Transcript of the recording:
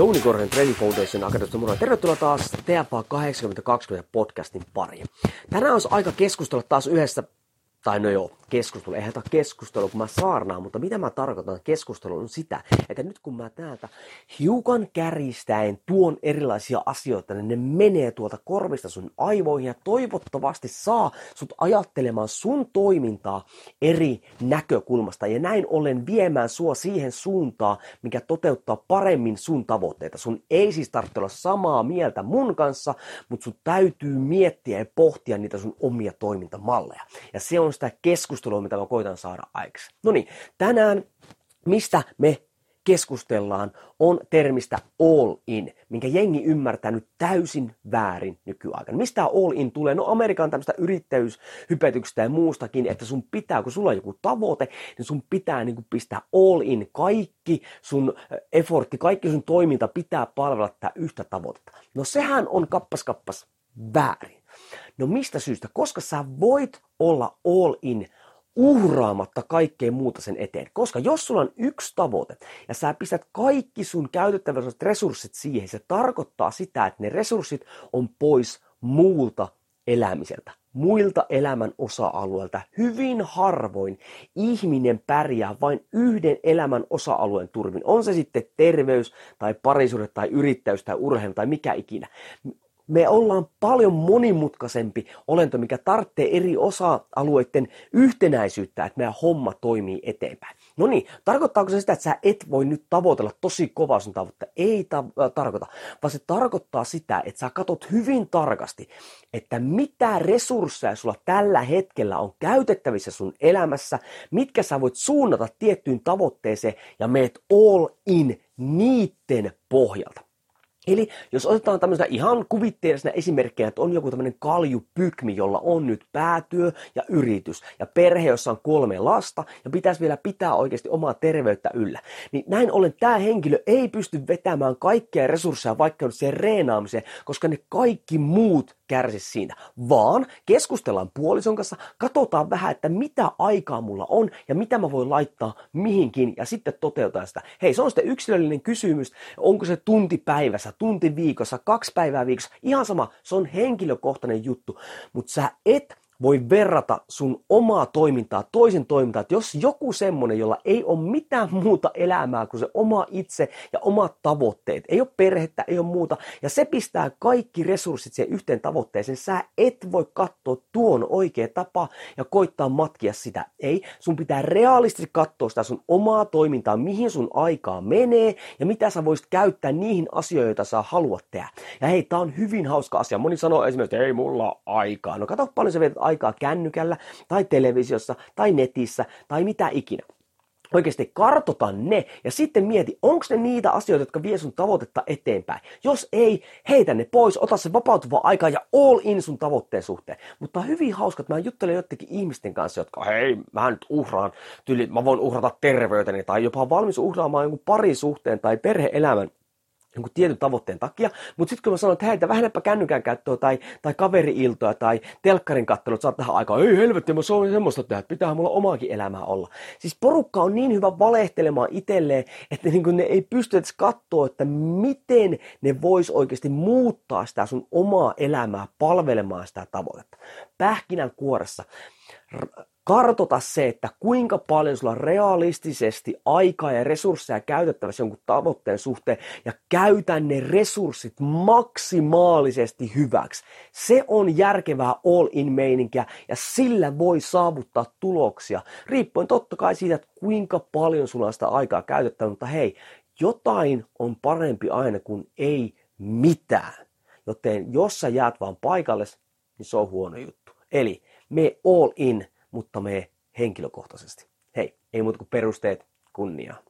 Jouni Korhonen Training Foundation Akademista muraan. Tervetuloa taas TFA 8020 podcastin pariin. Tänään olisi aika keskustella taas yhdessä tai no joo, keskustelu, eihän tämä keskustelu, kun mä saarnaan, mutta mitä mä tarkoitan keskustelu on sitä, että nyt kun mä täältä hiukan kärjistäen tuon erilaisia asioita, niin ne menee tuolta korvista sun aivoihin ja toivottavasti saa sut ajattelemaan sun toimintaa eri näkökulmasta ja näin ollen viemään sua siihen suuntaan, mikä toteuttaa paremmin sun tavoitteita. Sun ei siis tarvitse olla samaa mieltä mun kanssa, mutta sun täytyy miettiä ja pohtia niitä sun omia toimintamalleja. Ja se on sitä keskustelua, mitä mä koitan saada aiksi. No niin, tänään mistä me keskustellaan, on termistä all in, minkä jengi ymmärtää nyt täysin väärin nykyaikana. Mistä all in tulee? No Amerikan tämmöistä yrittäjyyshypetyksestä ja muustakin, että sun pitää, kun sulla on joku tavoite, niin sun pitää niin pistää all in. Kaikki sun effortti, kaikki sun toiminta pitää palvella tätä yhtä tavoitetta. No sehän on kappas kappas väärin. No mistä syystä? Koska sä voit olla all in uhraamatta kaikkea muuta sen eteen. Koska jos sulla on yksi tavoite ja sä pistät kaikki sun käytettävissä resurssit siihen, se tarkoittaa sitä, että ne resurssit on pois muulta elämiseltä, muilta elämän osa-alueilta. Hyvin harvoin ihminen pärjää vain yhden elämän osa-alueen turvin. On se sitten terveys tai parisuhde tai yrittäjyys tai urheilu tai mikä ikinä me ollaan paljon monimutkaisempi olento, mikä tarvitsee eri osa-alueiden yhtenäisyyttä, että meidän homma toimii eteenpäin. No niin, tarkoittaako se sitä, että sä et voi nyt tavoitella tosi kovaa sun tavoitetta? Ei ta- äh, tarkoita, vaan se tarkoittaa sitä, että sä katot hyvin tarkasti, että mitä resursseja sulla tällä hetkellä on käytettävissä sun elämässä, mitkä sä voit suunnata tiettyyn tavoitteeseen ja meet all in niiden pohjalta. Eli jos otetaan tämmöistä ihan kuvitteellisena esimerkkejä, että on joku tämmöinen kaljupykmi, jolla on nyt päätyö ja yritys ja perhe, jossa on kolme lasta ja pitäisi vielä pitää oikeasti omaa terveyttä yllä. Niin näin ollen tämä henkilö ei pysty vetämään kaikkia resursseja vaikka nyt siihen reenaamiseen, koska ne kaikki muut kärsi siinä, vaan keskustellaan puolison kanssa, katsotaan vähän, että mitä aikaa mulla on ja mitä mä voin laittaa mihinkin ja sitten toteutetaan sitä. Hei, se on sitten yksilöllinen kysymys, onko se tunti päivässä, tunti viikossa, kaksi päivää viikossa, ihan sama, se on henkilökohtainen juttu, mutta sä et voi verrata sun omaa toimintaa toisen toimintaan. Että jos joku semmonen, jolla ei ole mitään muuta elämää kuin se oma itse ja omat tavoitteet, ei ole perhettä, ei ole muuta, ja se pistää kaikki resurssit siihen yhteen tavoitteeseen, sä et voi katsoa tuon oikea tapa ja koittaa matkia sitä. Ei, sun pitää realistisesti katsoa sitä sun omaa toimintaa, mihin sun aikaa menee ja mitä sä voisit käyttää niihin asioihin, joita sä haluat tehdä. Ja hei, tää on hyvin hauska asia. Moni sanoo esimerkiksi, että ei mulla aikaa. No kato paljon sä vietät kännykällä tai televisiossa tai netissä tai mitä ikinä. Oikeasti kartota ne ja sitten mieti, onko ne niitä asioita, jotka vie sun tavoitetta eteenpäin. Jos ei, heitä ne pois, ota se vapautuva aika ja all in sun tavoitteen suhteen. Mutta hyvin hauska, että mä juttelen jotenkin ihmisten kanssa, jotka hei, mä nyt uhraan, tyli, mä voin uhrata terveyteni tai jopa valmis uhraamaan jonkun parisuhteen tai perheelämän jonkun tietyn tavoitteen takia, mutta sitten kun mä sanon, että hei, vähennäpä kännykän käyttöä tai, tai kaveri-iltoa tai telkkarin kattelua, että saat tähän aikaan, ei helvetti, mä soin semmoista tehdä, että pitää mulla omaakin elämää olla. Siis porukka on niin hyvä valehtelemaan itselleen, että niin ne ei pysty edes katsoa, että miten ne vois oikeasti muuttaa sitä sun omaa elämää palvelemaan sitä tavoitetta. Pähkinän kuoressa kartota se, että kuinka paljon sulla realistisesti aikaa ja resursseja käytettävissä jonkun tavoitteen suhteen ja käytä ne resurssit maksimaalisesti hyväksi. Se on järkevää all-in meininkiä ja sillä voi saavuttaa tuloksia. Riippuen totta kai siitä, että kuinka paljon sulla on sitä aikaa käytettävä, mutta hei, jotain on parempi aina kuin ei mitään. Joten jos sä jäät vaan paikalle, niin se on huono juttu. Eli me all in, mutta me henkilökohtaisesti. Hei, ei muuta kuin perusteet kunniaa.